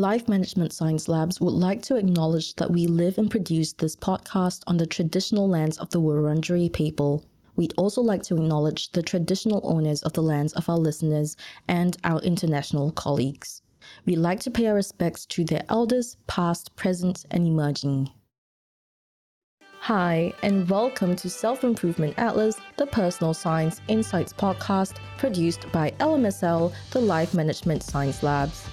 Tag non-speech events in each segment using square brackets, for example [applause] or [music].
Life Management Science Labs would like to acknowledge that we live and produce this podcast on the traditional lands of the Wurundjeri people. We'd also like to acknowledge the traditional owners of the lands of our listeners and our international colleagues. We'd like to pay our respects to their elders, past, present, and emerging. Hi, and welcome to Self Improvement Atlas, the personal science insights podcast produced by LMSL, the Life Management Science Labs.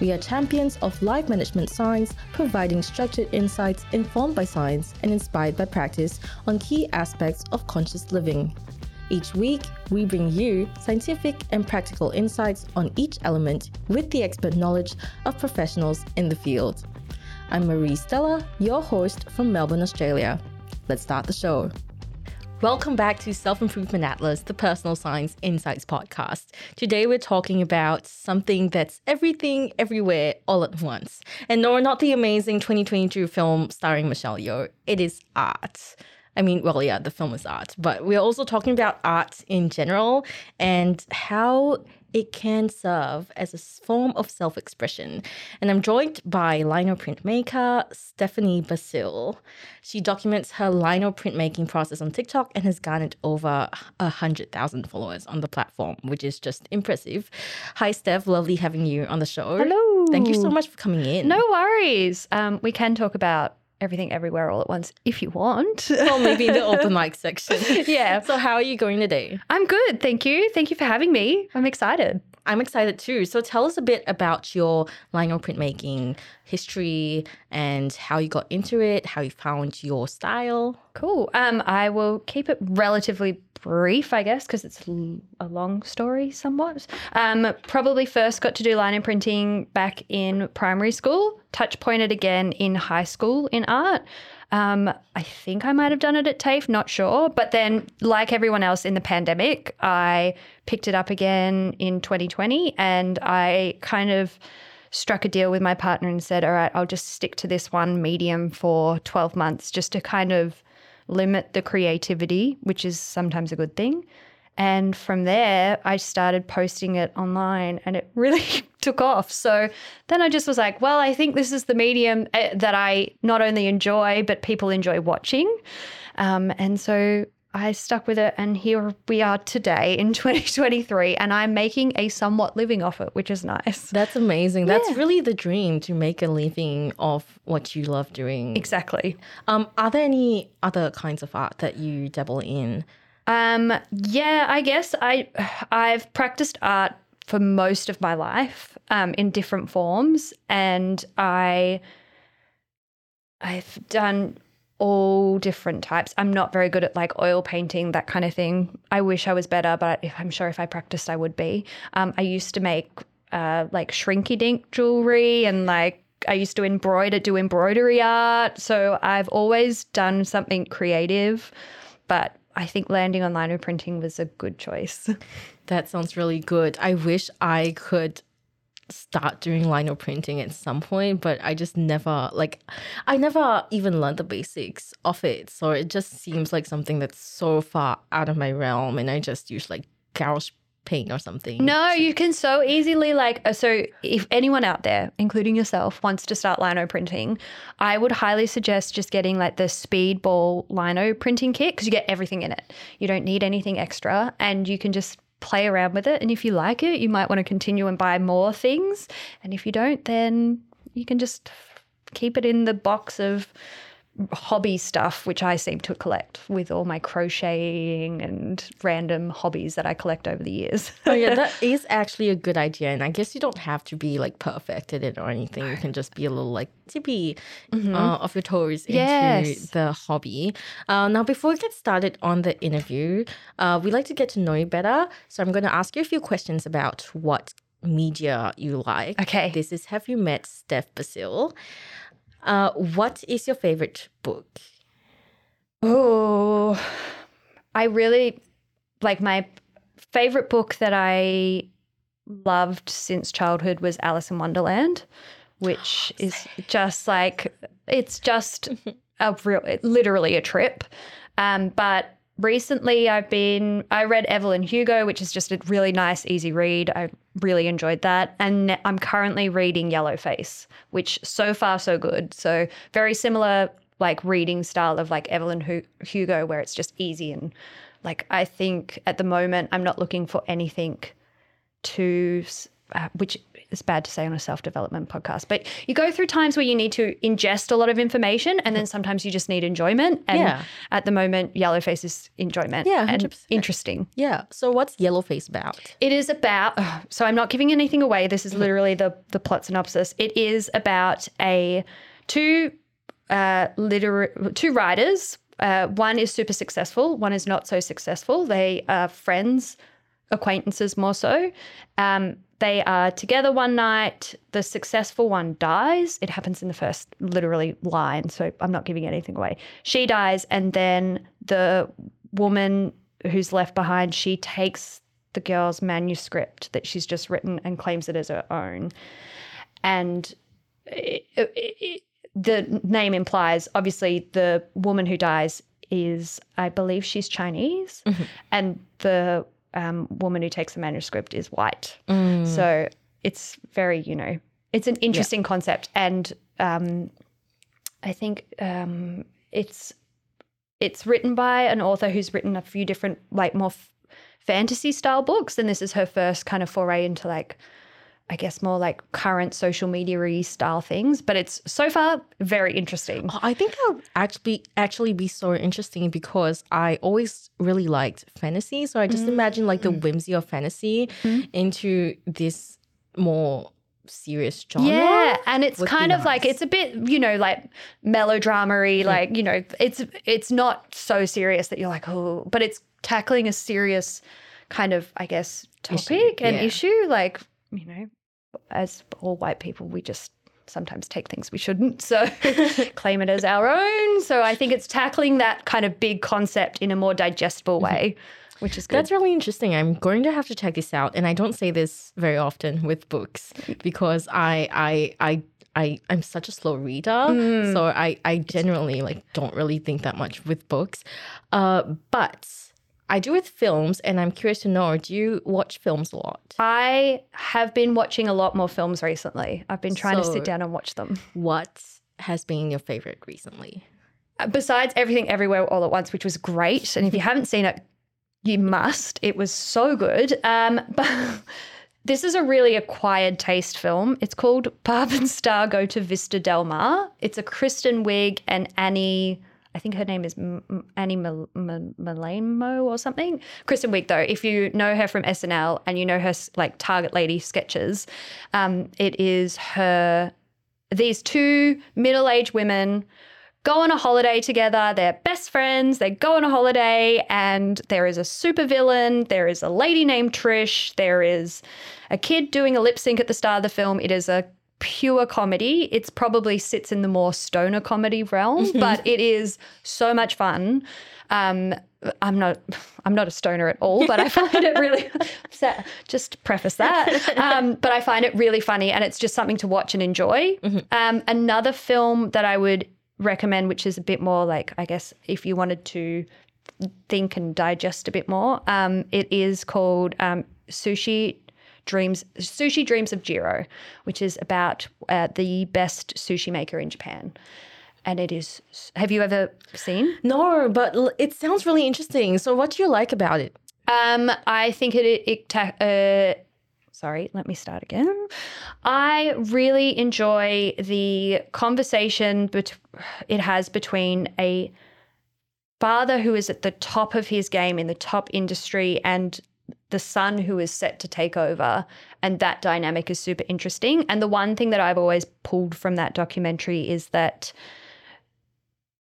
We are champions of life management science, providing structured insights informed by science and inspired by practice on key aspects of conscious living. Each week, we bring you scientific and practical insights on each element with the expert knowledge of professionals in the field. I'm Marie Stella, your host from Melbourne, Australia. Let's start the show. Welcome back to Self Improvement Atlas, the Personal Science Insights podcast. Today we're talking about something that's everything, everywhere, all at once. And no, not the amazing 2022 film starring Michelle Yeoh. It is art. I mean, well, yeah, the film is art, but we're also talking about art in general and how it can serve as a form of self expression. And I'm joined by lino printmaker Stephanie Bursill. She documents her lino printmaking process on TikTok and has garnered over a 100,000 followers on the platform, which is just impressive. Hi, Steph. Lovely having you on the show. Hello. Thank you so much for coming in. No worries. Um, we can talk about everything everywhere all at once if you want. [laughs] well, maybe in the [laughs] open mic section. yeah. So, how are you going today? I'm good. Thank you. Thank you for having me. I'm excited. I'm excited too. So tell us a bit about your lino printmaking history and how you got into it, how you found your style. Cool. Um, I will keep it relatively brief, I guess, because it's a long story somewhat. Um, probably first got to do lino printing back in primary school, touch pointed again in high school in art. Um, I think I might have done it at TAFE, not sure. But then, like everyone else in the pandemic, I picked it up again in 2020 and I kind of struck a deal with my partner and said, all right, I'll just stick to this one medium for 12 months just to kind of limit the creativity, which is sometimes a good thing. And from there, I started posting it online and it really [laughs] took off. So then I just was like, well, I think this is the medium eh, that I not only enjoy, but people enjoy watching. Um, and so I stuck with it, and here we are today in [laughs] 2023, and I'm making a somewhat living off it, which is nice. That's amazing. Yeah. That's really the dream to make a living of what you love doing. Exactly. Um, are there any other kinds of art that you dabble in? Um, yeah, I guess I I've practiced art for most of my life um, in different forms, and I I've done all different types. I'm not very good at like oil painting, that kind of thing. I wish I was better, but I'm sure if I practiced, I would be. Um, I used to make uh, like shrinky dink jewelry and like I used to embroider, do embroidery art. So I've always done something creative, but I think landing on lino printing was a good choice. [laughs] That sounds really good. I wish I could start doing lino printing at some point, but I just never like I never even learned the basics of it. So it just seems like something that's so far out of my realm and I just use like gouache paint or something. No, you can so easily like uh, so if anyone out there, including yourself, wants to start lino printing, I would highly suggest just getting like the speedball lino printing kit because you get everything in it. You don't need anything extra and you can just play around with it and if you like it, you might want to continue and buy more things. And if you don't, then you can just keep it in the box of hobby stuff, which I seem to collect with all my crocheting and random hobbies that I collect over the years. [laughs] oh, yeah, that [laughs] is actually a good idea. And I guess you don't have to be like perfect at it or anything. You can just be a little like tippy mm-hmm. uh, of your toes yes. into the hobby. Uh, now, before we get started on the interview, uh, we like to get to know you better. So I'm going to ask you a few questions about what media you like. Okay. This is Have You Met Steph Bursill? Uh, what is your favorite book? Oh, I really like my favorite book that I loved since childhood was Alice in Wonderland, which oh, [gasps] is just like it's just [laughs] a real, literally a trip. Um, but recently I've been I read Evelyn Hugo, which is just a really nice, easy read. I really enjoyed that. And I'm currently reading Yellowface, which so far so good. So very similar like reading style of like Evelyn Hu- Hugo where it's just easy and like I think at the moment I'm not looking for anything too s- uh, which is bad to say on a self-development podcast but you go through times where you need to ingest a lot of information and then sometimes you just need enjoyment and Yeah. at the moment yellowface is enjoyment Yeah, and 100%. interesting Yeah. So what's Yellowface about? it is about so i'm not giving anything away this is [laughs] literally the the plot synopsis it is about a two uh liter- two writers uh, one is super successful one is not so successful they are friends acquaintances more so. Um, they are together one night. The successful one dies. It happens in the first literally line so i'm not giving anything away. She dies and then the woman who's left behind she takes the girl's manuscript that she's just written and claims it as her own. And it, it, it, the name implies obviously the woman who dies is i believe she's chinese. And the um, woman who takes the manuscript is white. So it's very you know it's an interesting concept. And um, i think um, it's it's written by an author who's written a few different like more f- fantasy style books. And this is her first kind of foray into like i guess more like current social media style things but it's so far very interesting Oh, I think would actually actually be so interesting because I always really liked fantasy. So I just mm. imagine like the mm. whimsy of fantasy mm. into this more serious genre. Yeah, and it's kind of like it's a bit, you know, like melodrama-y, like, you know, it's it's not so serious that you're like, oh, but it's tackling a serious kind of, I guess, topic and yeah. issue. Like, you know, as all white people, we just sometimes take things we shouldn't. So [laughs] claim it as our own. So I think it's tackling that kind of big concept in a more digestible mm-hmm. way, which is good. That's really interesting. I'm going to have to check this out. And I don't say this very often with books mm. because I I I I I'm such a slow reader. Mm. So I I generally like don't really think that much with books. Uh but I do with films and I'm curious to know, do you watch films a lot? I have been watching a lot more films recently. I've been trying to sit down and watch them. What has been your favorite recently? Uh, besides everything everywhere all at once which was great and if you haven't seen it you must it was so good um [laughs] but this is a really acquired taste film it's called barb and star go to vista del mar it's a kristen wiig and annie I think her name is Annie Mal- Mal- or something. Kristen Wiig, though, if you know her from SNL and you know her like Target Lady sketches, um, it is her these two middle-aged women go on a holiday together. They're best friends. They go on a holiday, and there is a supervillain. There is a lady named Trish. There is a kid doing a lip sync at the start of the film. It is a pure comedy. It's probably sits in the more stoner comedy realm, but it is so much fun. Um, I'm not I'm not a stoner at all, but I [laughs] find it really [laughs] just preface that. Um, but I find it really funny and it's just something to watch and enjoy. Um, another film that I would recommend, which is a bit more like I guess if you wanted to think and digest a bit more, um, it is called um, Sushi Dreams Sushi Dreams of Jiro, which is about uh, the best sushi maker in Japan. And it is. Have you ever seen? No, but it sounds really interesting. So what do you like about it? Um, I think it. it, uh, sorry, let me start again. I really enjoy the conversation bet- it has between a father who is at the top of his game in the top industry and the son who is set to take over and that dynamic is super interesting. And the one thing that i've always pulled from that documentary is that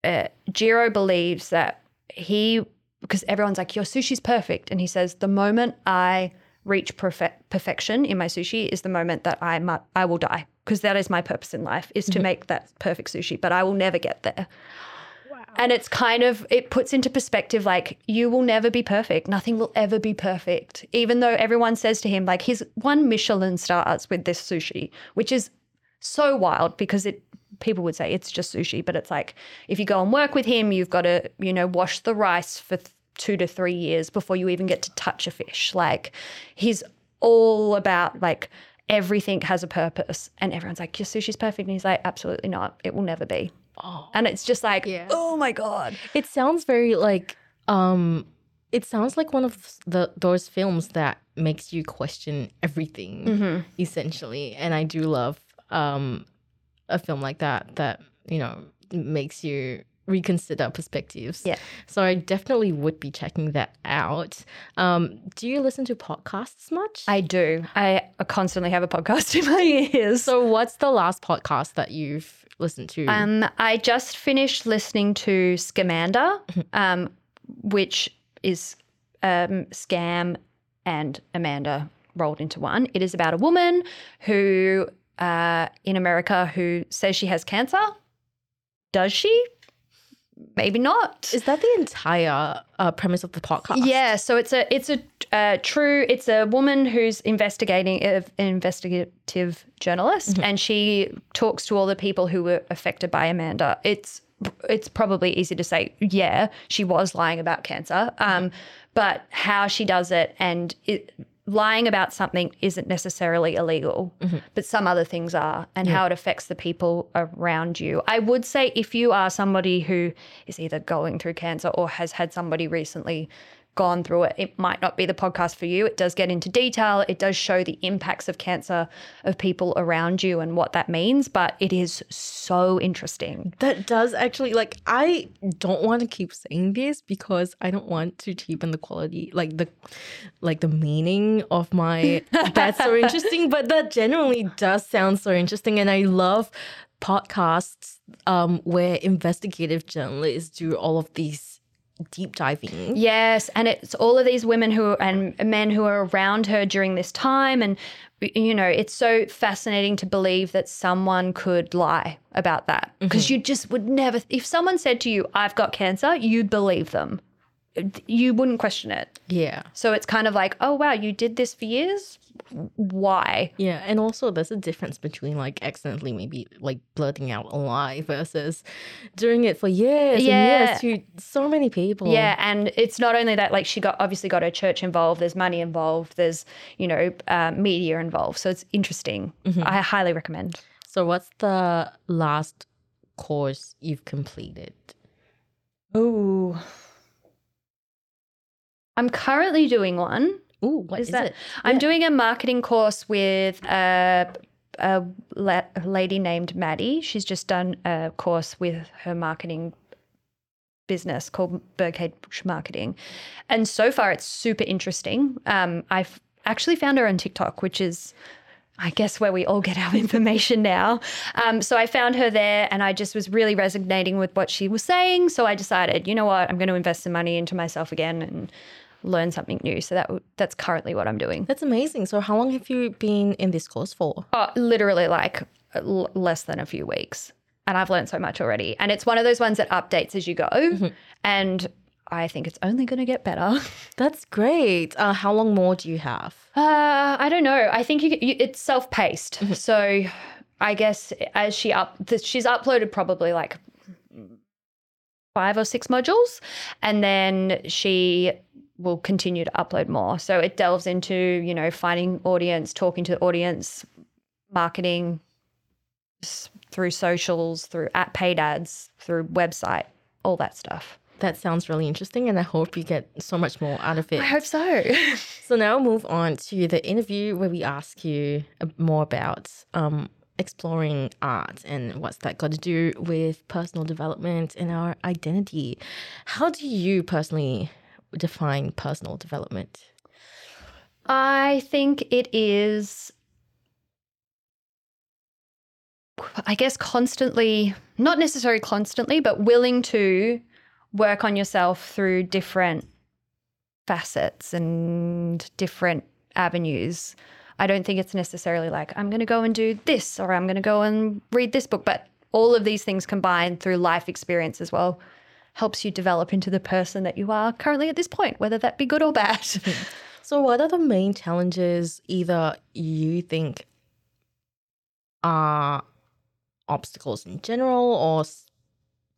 uh, jiro believes that he because everyone's like your sushi's perfect. And he says the moment i reach perfe- perfection in my sushi is the moment that i mu- i will die because that is my purpose in life is to make that perfect sushi but i will never get there and it's kind of it puts into perspective like you will never be perfect nothing will ever be perfect even though everyone says to him like he's one michelin stars with this sushi which is so wild because it people would say it's just sushi but it's like if you go and work with him you've got to you know wash the rice for two to three years before you even get to touch a fish. Like he's all about like everything has a purpose. And everyone's like, Your sushi's perfect. And he's like, Absolutely not. It will never be. Oh. And it's just like, Yeah. oh my God. It sounds very like um it sounds like one of the those films that makes you question everything Mm-hmm. essentially. And I do love um a film like that that, you know, makes you reconsider perspectives. Yeah. So I definitely would be checking that out. Um do you listen to podcasts much? I do. I constantly have a podcast [laughs] in my ears. so what's the last podcast that you've listened to? Um, I just finished listening to Scamanda, um, which is um, Scam and Amanda rolled into one. It is about a woman who, uh, in America, who says she has cancer. Does she? Maybe not. Is that the entire uh, premise of the podcast? Yeah, so it's a it's a uh, true it's a woman who's investigating uh, an investigative journalist, and she talks to all the people who were affected by Amanda. It's it's probably easy to say, yeah, she was lying about cancer, um, but how she does it and it, lying about something isn't necessarily illegal, mm-hmm. but some other things are, and how it affects the people around you. I would say if you are somebody who is either going through cancer or has had somebody recently gone through it, it might not be the podcast for you. It does get into detail, it does show the impacts of cancer of people around you and what that means, but it is so interesting. That does actually like I don't want to keep saying this because I don't want to cheapen the quality like the like the meaning of my [laughs] that's so interesting but that genuinely does sound so interesting and I love podcasts um where investigative journalists do all of these deep diving. Yes, and it's all of these women who and men who are around her during this time, and you know, it's so fascinating to believe that someone could lie about that mm-hmm. because you just would never. If someone said to you, "I've got cancer," you'd believe them. You wouldn't question it. Yeah. So it's kind of like, "Oh wow, you did this for years. Why?" Yeah, and also there's a difference between like accidentally maybe like blurting out a lie versus doing it for years Yeah. and years to so many people. Yeah, and it's not only that. Like she got obviously got her church involved. There's money involved. There's you know uh, media involved. So it's interesting. I highly recommend. So what's the last course you've completed? Oh. I'm currently doing one. Ooh, what Is is, that it? I'm Yeah. doing a marketing course with a, a la- lady named Maddie. She's just done a course with her marketing business called Bush Marketing. And so far it's super interesting. Um, I've actually found her on TikTok, which is I guess where we all get our [laughs] information now. Um, so I found her there and I just was really resonating with what she was saying. So I decided, you know what, I'm going to invest some money into myself again and learn something new. So that that's currently what I'm doing. That's amazing. So how long have you been in this course for? Oh, literally like l- less than a few weeks. And I've learned so much already. And it's one of those ones that updates as you go. And I think it's only going to get better. [laughs] That's great. Uh, how long more do you have? Uh, I don't know. I think you, you, it's self-paced. So I guess as she up, th- she's uploaded probably like five or six modules, and then she will continue to upload more. So it delves into you know finding audience, talking to the audience, marketing through socials, through at paid ads, through website, all that stuff. That sounds really interesting, and I hope you get so much more out of it. I hope so. [laughs] So now we'll move on to the interview where we ask you uh, more about um, exploring art and what's that got to do with personal development and our identity. How do you personally define personal development? I think it is, I guess, constantly, not necessarily constantly, but willing to work on yourself through different facets and different avenues. I don't think it's necessarily like, I'm going to go and do this or I'm going to go and read this book, but all of these things combined through life experience as well helps you develop into the person that you are currently at this point, whether that be good or bad. [laughs] So, what are the main challenges either you think are obstacles in general or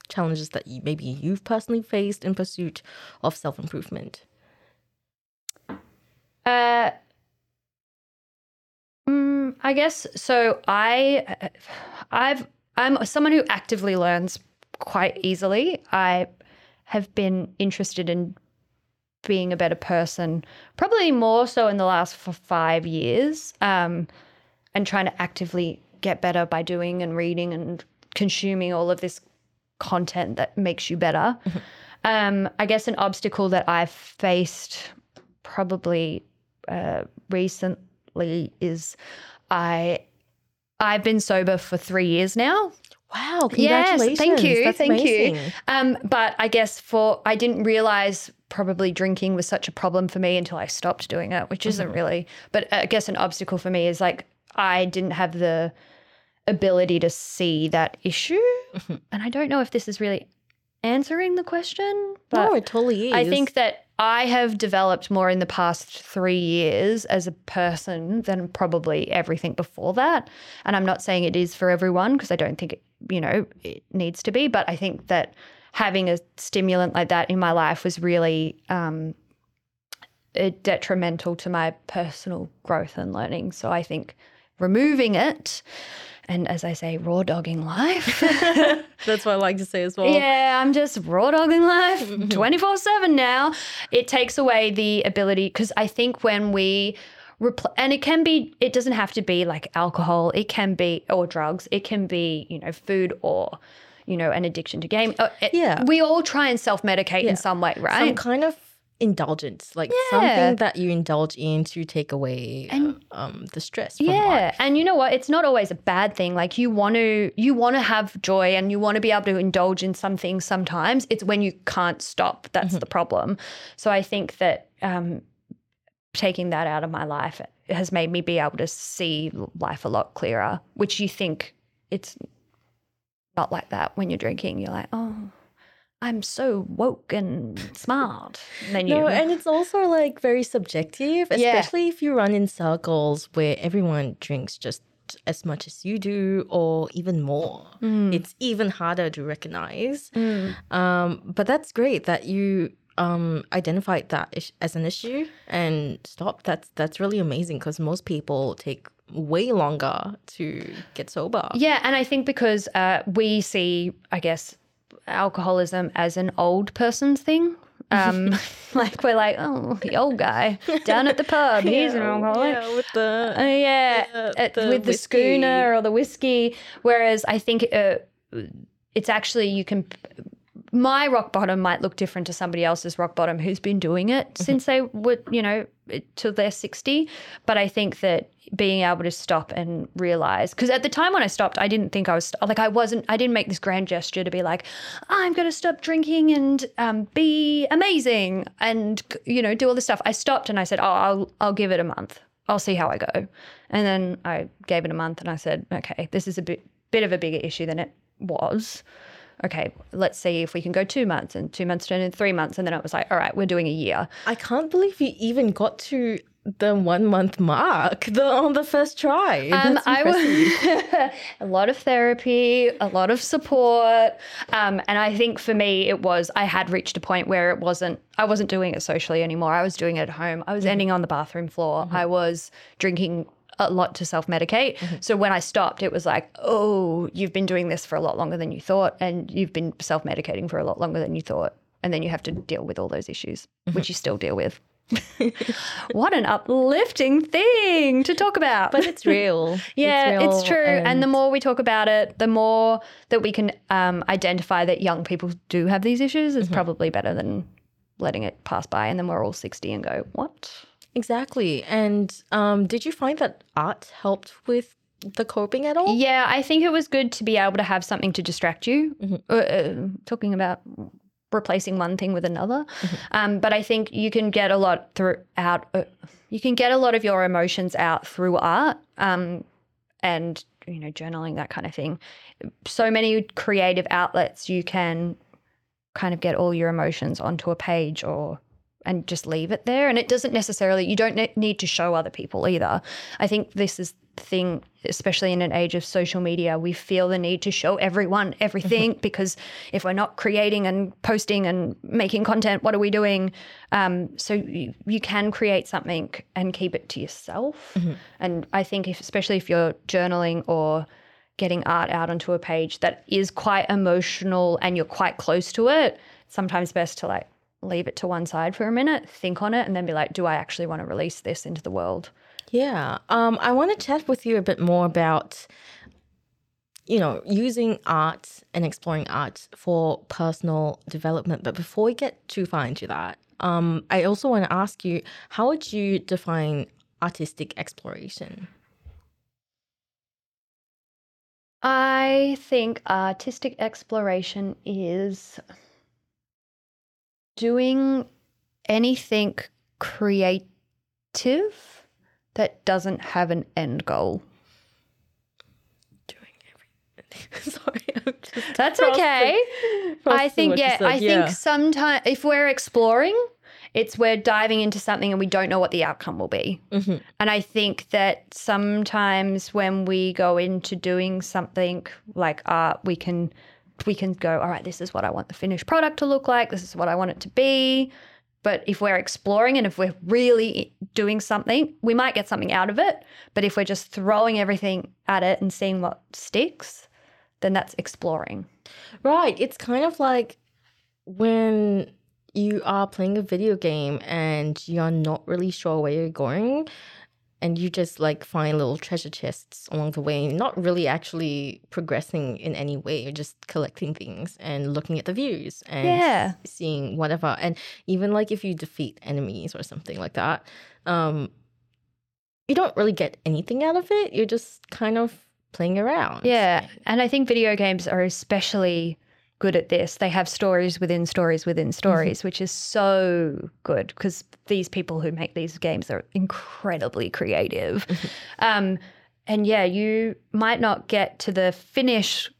challenges that you, maybe you've personally faced in pursuit of self improvement? Uh, mm, I guess so. I, I've, I'm someone who actively learns quite easily. I have been interested in being a better person, probably more so in the last five years, um, and trying to actively get better by doing and reading and consuming all of this content that makes you better. Um, I guess an obstacle that I've faced probably uh, recently is I I've been sober for three years now. Wow, Yes, congratulations. thank you, That's thank amazing. you. Um, but I guess for I didn't realize probably drinking was such a problem for me until I stopped doing it, which isn't really. But I guess an obstacle for me is like I didn't have the ability to see that issue, and I don't know if this is really answering the question. But no, it totally is. I think that I have developed more in the past three years as a person than probably everything before that. And I'm not saying it is for everyone because I don't think it, you know, it needs to be. But I think that having a stimulant like that in my life was really um, detrimental to my personal growth and learning. So I think removing it. And as I say, raw dogging life. [laughs] that's what I like to say as well. Yeah, I'm just raw dogging life [laughs] 24 7 now. It takes away the ability because I think when we repl- and it can be, it doesn't have to be like alcohol, it can be, or drugs, it can be, you know, food or, you know, an addiction to game. Uh, it- Yeah. We all try and self medicate in some way, right? Some kind of indulgence, like Yeah. something that you indulge in to take away um, the stress from yeah life. and you know what? It's not always a bad thing. Like you want to you want to have joy and you want to be able to indulge in some things sometimes. It's when you can't stop that's the problem. So i think that um taking that out of my life has made me be able to see life a lot clearer which you think it's not like that when you're drinking. You're like oh i'm so woke and smart No, and it's also like very subjective, Yeah. especially if you run in circles where everyone drinks just as much as you do or even more. Mm. It's even harder to recognize. Mm. Um, but that's great that you um, identified that as an issue and stopped. That's that's really amazing because most people take way longer to get sober. Yeah, and I think because uh, we see, I guess, alcoholism as an old person's thing. Um, [laughs] [laughs] like we're like, oh, the old guy down at the pub, [laughs] he's an alcoholic. Yeah, with the Uh, yeah, the- uh, the with the whiskey. schooner or the whiskey. Whereas I think uh, it's actually you can. My rock bottom might look different to somebody else's rock bottom who's been doing it since they were, you know, till they're sixty. But I think that being able to stop and realize, because at the time when I stopped, I didn't think I was like I wasn't. I didn't make this grand gesture to be like, I'm going to stop drinking and um, be amazing and you know do all this stuff. I stopped and I said, oh, I'll I'll give it a month. I'll see how I go. And then I gave it a month and I said, okay, this is a bit bit of a bigger issue than it was. Okay, let's see if we can go two months and two months turned into three months. And then it was like, all right, we're doing a year. I can't believe you even got to the one month mark the, on the first try. Um, I was [laughs] a lot of therapy, a lot of support, um, and I think for me it was I had reached a point where it wasn't I wasn't doing it socially anymore. I was doing it at home. I was ending on the bathroom floor. I was drinking a lot to self medicate. Mm-hmm. So when I stopped, it was like, oh, you've been doing this for a lot longer than you thought, and you've been self medicating for a lot longer than you thought, and then you have to deal with all those issues, mm-hmm. which you still deal with. [laughs] what an uplifting thing to talk about. but it's real. [laughs] Yeah, it's, real true. And, the more we talk about it, the more that we can um, identify that young people do have these issues. It's mm-hmm. probably better than letting it pass by and then we're all 60 and go, what? Exactly. And um, did you find that art helped with the coping at all? Yeah, I think it was good to be able to have something to distract you. Uh, uh, talking about replacing one thing with another. Um, but I think you can get a lot throughout. Uh, you can get a lot of your emotions out through art um, and you know journaling that kind of thing. So many creative outlets you can kind of get all your emotions onto a page or and just leave it there. And it doesn't necessarily, you don't ne- need to show other people either. I think this is the thing, especially in an age of social media, we feel the need to show everyone everything [laughs] because if we're not creating and posting and making content, what are we doing? Um, so you, you can create something and keep it to yourself. And I think, if, especially if you're journaling or getting art out onto a page that is quite emotional and you're quite close to it, sometimes best to like leave it to one side for a minute, think on it, and then be like, do I actually want to release this into the world? Yeah. Um, I want to chat with you a bit more about, you know, using art and exploring art for personal development. But before we get too far into that, um, I also want to ask you, how would you define artistic exploration? I think artistic exploration is doing anything creative that doesn't have an end goal. Doing everything. [laughs] Sorry, That's okay. I think yeah. I Yeah. think sometimes if we're exploring, it's we're diving into something and we don't know what the outcome will be. Mhm. And I think that sometimes when we go into doing something like art, we can we can go, all right, this is what I want the finished product to look like. This is what I want it to be. But if we're exploring and if we're really doing something, we might get something out of it. But if we're just throwing everything at it and seeing what sticks, then that's exploring. Right. It's kind of like when you are playing a video game and you're not really sure where you're going and you just like find little treasure chests along the way, not really actually progressing in any way. You're just collecting things and looking at the views and Yeah. seeing whatever. And even like if you defeat enemies or something like that, um, you don't really get anything out of it. You're just kind of playing around. Yeah. And I think video games are especially good at this. They have stories within stories within stories, which is so good because these people who make these games are incredibly creative. um, and yeah, you might not get to the finish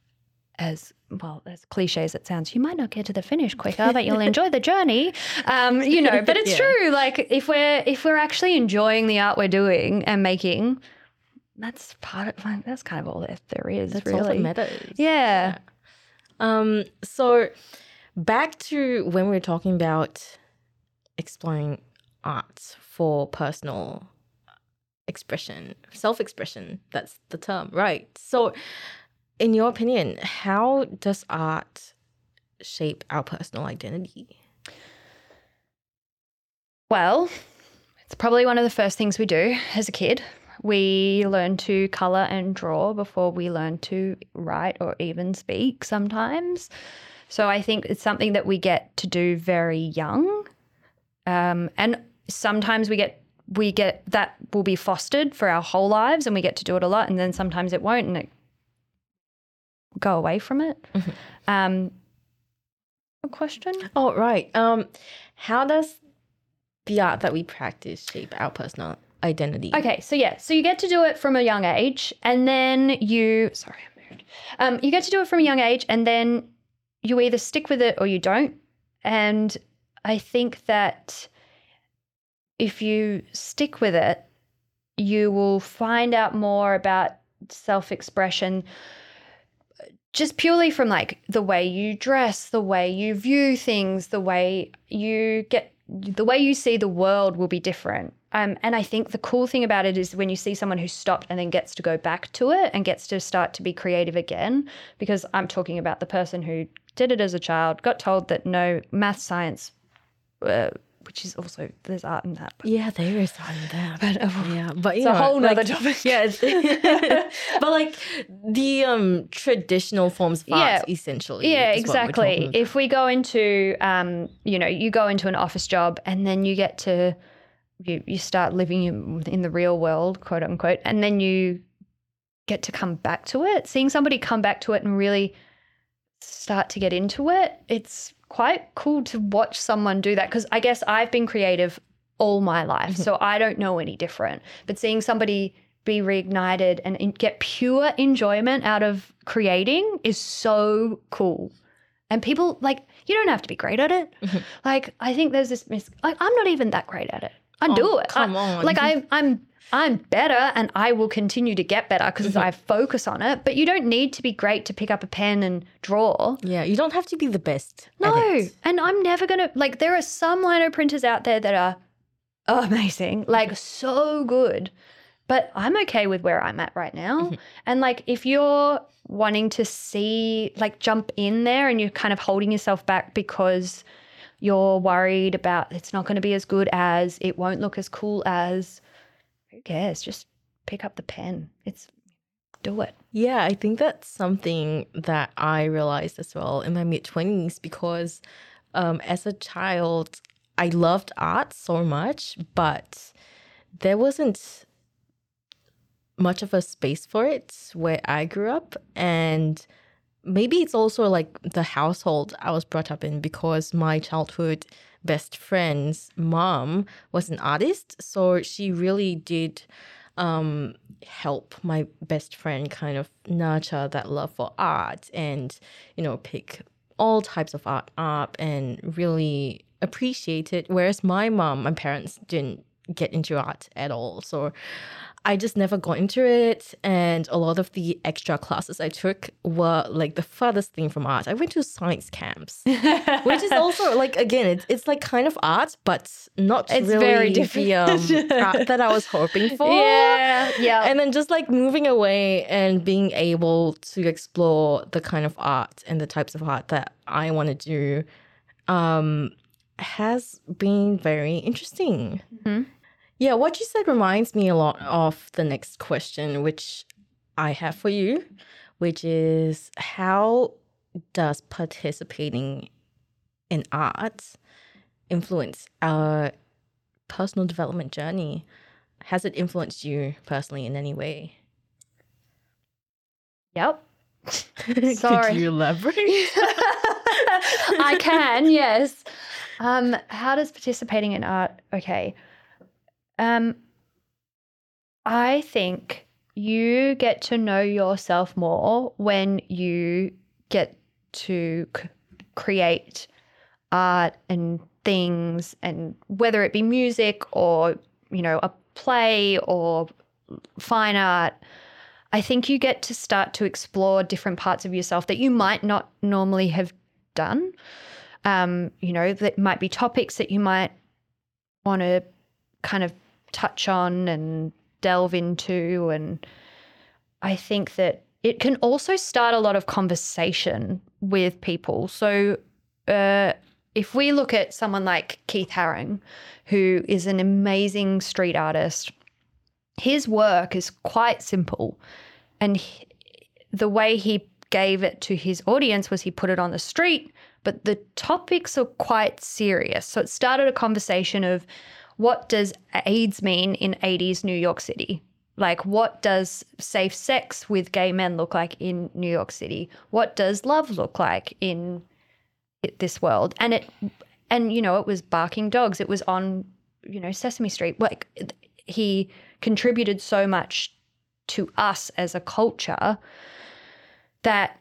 as well as cliche as it sounds, you might not get to the finish quicker, but you'll enjoy the journey. Um, you know, but it's [laughs] Yeah. true. Like if we're if we're actually enjoying the art we're doing and making, that's part of like, that's kind of all that there is. That's all that really. matters. Yeah. Um, so back to when we were talking about exploring art for personal expression, self-expression, that's the term, right? So in your opinion, how does art shape our personal identity? Well, it's probably one of the first things we do as a kid. We learn to color and draw before we learn to write or even speak sometimes. So I think it's something that we get to do very young. Um, and sometimes we get we get that will be fostered for our whole lives and we get to do it a lot and then sometimes it won't and it go away from it. Mhm. Um, a question? Oh, right. Um, how does the art that we practice shape our personal identity? Okay, so yeah, so you get to do it from a young age, and then you sorry, I moved. Um, you get to do it from a young age, and then you either stick with it or you don't. And I think that if you stick with it, you will find out more about self-expression just purely from like the way you dress, the way you view things, the way you get the way you see the world will be different. Um, and I think the cool thing about it is when you see someone who stopped and then gets to go back to it and gets to start to be creative again, because I'm talking about the person who did it as a child, got told that no math, science, uh, which is also there's art in that. But, Yeah, there is art in that. but, uh, yeah, but you it's a know, whole nother like, topic. [laughs] Yeah, [laughs] but like the um traditional forms of art, Yeah. essentially. Yeah, is what we're exactly. If we go into, um, you know, you go into an office job and then you get to, you, you start living in, in the real world, quote unquote, and then you get to come back to it. Seeing somebody come back to it and really start to get into it, it's quite cool to watch someone do that because I guess I've been creative all my life, so I don't know any different. But seeing somebody be reignited and get pure enjoyment out of creating is so cool. And people like you don't have to be great at it. Mm-hmm. Like I think there's this mis- like I'm not even that great at it. I do it. Oh, come I- on. Like I I'm I'm better and I will continue to get better because Mm-hmm. I focus on it. But you don't need to be great to pick up a pen and draw. Yeah, you don't have to be the best. No. And I'm never going to, like, there are some lino printers out there that are [laughs] amazing, like, so good. But I'm okay with where I'm at right now. And, like, if you're wanting to see, like, jump in there and you're kind of holding yourself back because you're worried about it's not going to be as good as, it won't look as cool as, who cares? Just pick up the pen. It's, do it. Yeah, I think that's something that I realized as well in my mid 20s because um, as a child, I loved art so much, but there wasn't much of a space for it where I grew up. And maybe it's also like the household I was brought up in because my childhood best friend's mom was an artist. So she really did um, help my best friend kind of nurture that love for art and, you know, pick all types of art up and really appreciate it. Whereas my mom, my parents didn't get into art at all. So I just never got into it. And a lot of the extra classes I took were like the furthest thing from art. I went to science camps, [laughs] which is also like, again, it's, it's like kind of art, but not It's really very the um, different. [laughs] art that I was hoping for. Yeah. Yeah. And then just like moving away and being able to explore the kind of art and the types of art that I want to do um, has been very interesting. Mhm. Yeah, what you said reminds me a lot of the next question, which I have for you, which is how does participating in art influence our personal development journey? Has it influenced you personally in any way? Yep. [laughs] Sorry. Could you elaborate? [laughs] I can, yes. Um, how does participating in art? Okay. Um, I think you get to know yourself more when you get to c- create art and things, and whether it be music or you know a play or fine art. I think you get to start to explore different parts of yourself that you might not normally have done. Um, you know, that might be topics that you might want to kind of touch on and delve into. And I think that it can also start a lot of conversation with people. So, uh, if we look at someone like Keith Haring, who is an amazing street artist, his work is quite simple. And he- the way he gave it to his audience was he put it on the street, but the topics are quite serious. So it started a conversation of what does AIDS mean in 80s New York City? Like, what does safe sex with gay men look like in New York City? What does love look like in this world? And it, and you know, it was barking dogs. It was on, you know, Sesame Street. Like, he contributed so much to us as a culture that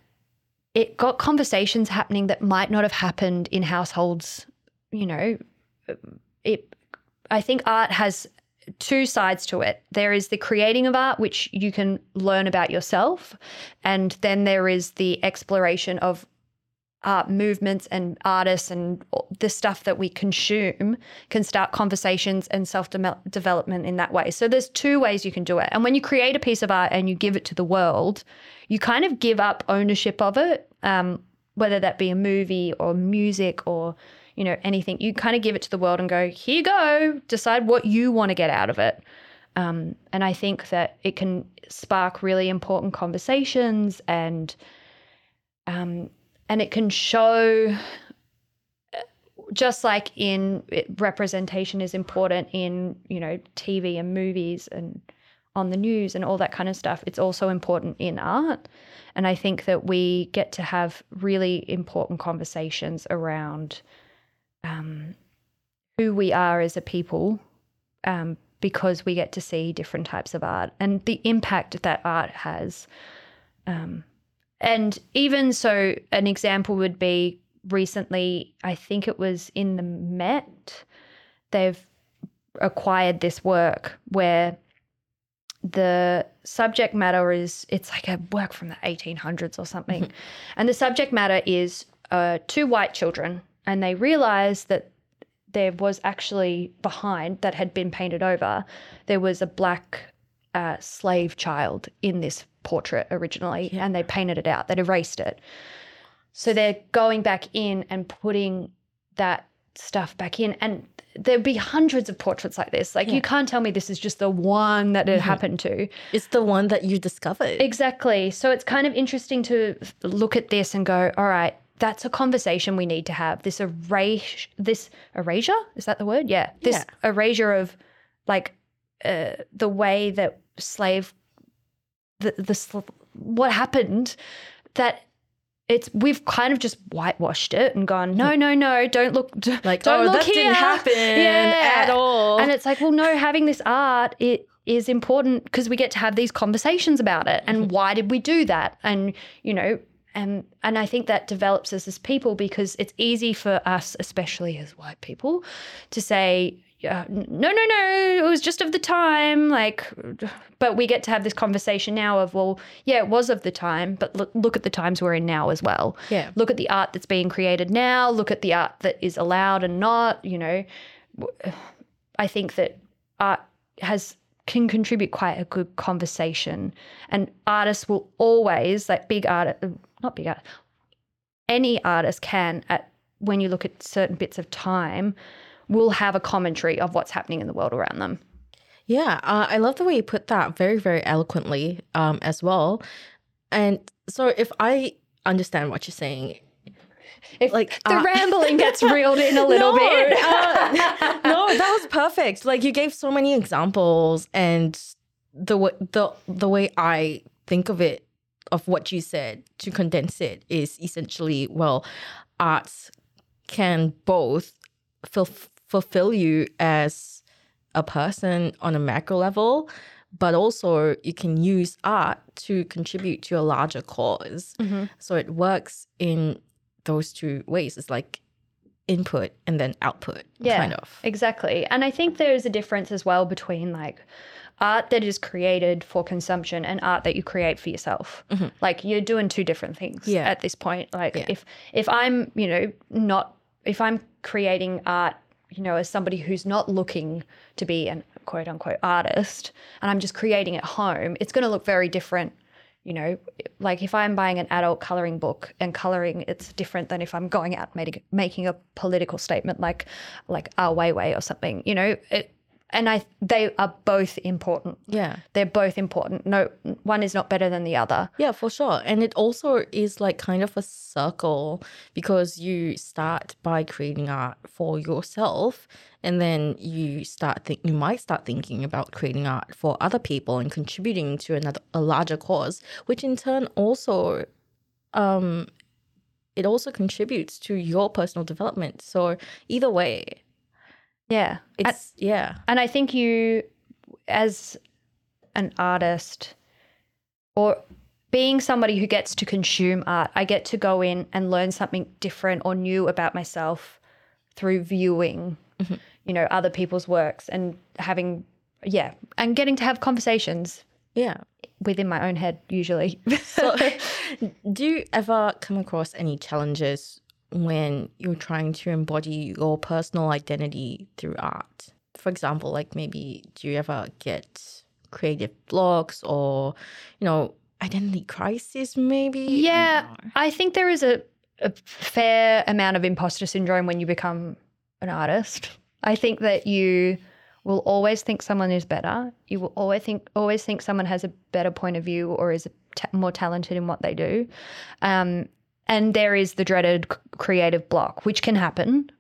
it got conversations happening that might not have happened in households you know it i think art has two sides to it there is the creating of art which you can learn about yourself and then there is the exploration of art movements and artists and the stuff that we consume can start conversations and self development in that way. So there's two ways you can do it. And when you create a piece of art and you give it to the world, you kind of give up ownership of it, um, whether that be a movie or music or you know anything. You kind of give it to the world and go, here you go, decide what you want to get out of it. Um, and I think that it can spark really important conversations and um, and it can show just like in it, representation is important in you know tv and movies and on the news and all that kind of stuff it's also important in art and i think that we get to have really important conversations around um, who we are as a people um, because we get to see different types of art and the impact that art has. Um, and even so, an example would be recently, I think it was in the Met, they've acquired this work where the subject matter is it's like a work from the 1800s or something. And the subject matter is uh, two white children and they realized that there was actually behind that had been painted over there was a black uh, slave child in this portrait originally and they painted it out they'd erased it. So they're going back in and putting that stuff back in and there'd be hundreds of portraits like this. Like you can't tell me this is just the one that it happened to. It's the one that you discovered. Exactly. So it's kind of interesting to look at this and go, all right, that's a conversation we need to have. This erase, this erasure, is that the word? Yeah. This Yeah. erasure of like uh, the way that slave, the, the sl- what happened that it's we've kind of just whitewashed it and gone no no no don't look [laughs] Like, don't oh, look that here didn't happen yeah. at all. and it's like, well, no, having this art it is important because we get to have these conversations about it. Mm-hmm. And why did we do that? And you know, and and I think that develops us as people because it's easy for us, especially as white people, to say. Yeah, no, no, no. It was just of the time. Like, but we get to have this conversation now of, well, yeah, it was of the time, but look, look at the times we're in now as well Yeah. look at the art that's being created now look at the art that is allowed and not you know i think that art has can contribute quite a good conversation and artists will always like big art not big art any artist can at when you look at certain bits of time will have a commentary of what's happening in the world around them Yeah, uh, I love the way you put that very, very eloquently um, as well. And so, if I understand what you're saying, if Like, the uh, rambling gets [laughs] reeled in a little no, bit uh, no, that was perfect. Like you gave so many examples, and the the the way I think of it, of what you said, to condense it, is essentially well, arts can both fulf- fulfill you as a person on a macro level, but also you can use art to contribute to a larger because mm-hmm. So it works in those two ways. It's like input and then output, kind of. Exactly. And I think there is a difference as well between like art that is created for consumption and art that you create for yourself. Like you're doing two different things Mm-hmm. Yeah. at this point. Like Yeah. if if I'm, you know, not if I'm creating art, you know, as somebody who's not looking to be an quote unquote artist and I'm just creating at home, it's going to look very different you know, like if I'm buying an adult coloring book and coloring, it's different than if I'm going out making making a political statement like like Ah Weiwei or something. You know, it, and I they are both important. Yeah. They're both important. No, one is not better than the other. Yeah, for sure. And it also is like kind of a circle because you start by creating art for yourself and then you start think you might start thinking about creating art for other people and contributing to another a larger cause, which in turn also um it also contributes to your personal development. So either way, Yeah, it's yeah. And I think you, as an artist, or being somebody who gets to consume art, I get to go in and learn something different or new about myself through viewing, mm-hmm. you know, other people's works and having, yeah, and getting to have conversations Yeah. within my own head usually. So, [laughs] [laughs] do you ever come across any challenges when you're trying to embody your personal identity through art? For example, like maybe do you ever get creative blocks or, you know, identity crisis maybe? Yeah. I think there is a, a fair amount of imposter syndrome when you become an artist. I think that you will always think someone is better. You will always think always think someone has a better point of view or is ta- more talented in what they do. Um, and there is the dreaded creative block, which can happen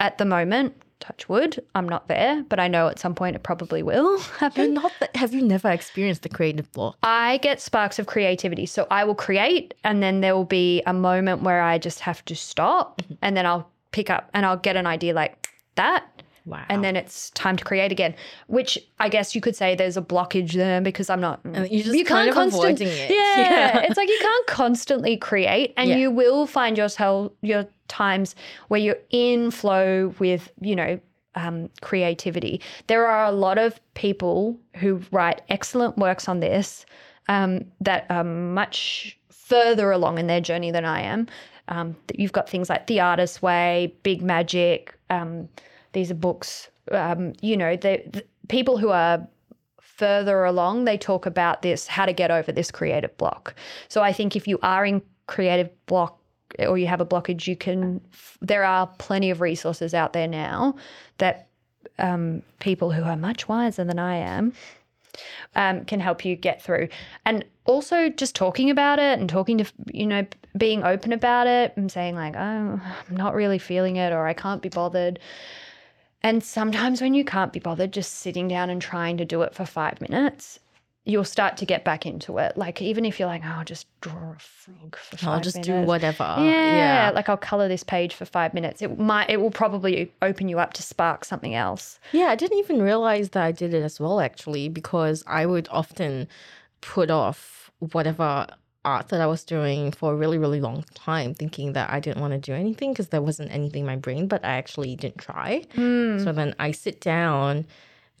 at the moment. Touch wood, I'm not there, but I know at some point it probably will [laughs] happen. not that, have you never experienced the creative block? I get sparks of creativity. So I will create, and then there will be a moment where I just have to stop, mm-hmm. and then I'll pick up and I'll get an idea like that, Wow. and then it's time to create again. Which I guess you could say there's a blockage there because I'm not. And you're just kind of constant- avoiding it. Yeah, [laughs] Yeah. it's like you can't constantly create, and Yeah. you will find yourself your times where you're in flow with you know um, creativity. There are a lot of people who write excellent works on this um, that are much further along in their journey than I am. Um, that you've got things like The Artist's Way, Big Magic. Um, these are books. Um, you know, the, the people who are further along, they talk about this how to get over this creative block. So I think if you are in creative block or you have a blockage, you can. There are plenty of resources out there now that um, people who are much wiser than I am um, can help you get through. And also just talking about it and talking to, you know, being open about it and saying, like, oh, I'm not really feeling it or I can't be bothered. And sometimes when you can't be bothered, just sitting down and trying to do it for five minutes, you'll start to get back into it. Like, even if you're like, oh, I'll just draw a frog for 5 I'll just do minutes. whatever. Yeah, like I'll color this page for five minutes. It might, it will probably open you up to spark something else. Yeah, I didn't even realize that I did it as well, actually, because I would often put off whatever art that I was doing for a really, really long time, thinking that I didn't want to do anything because there wasn't anything in my brain, but I actually didn't try. So then I sit down,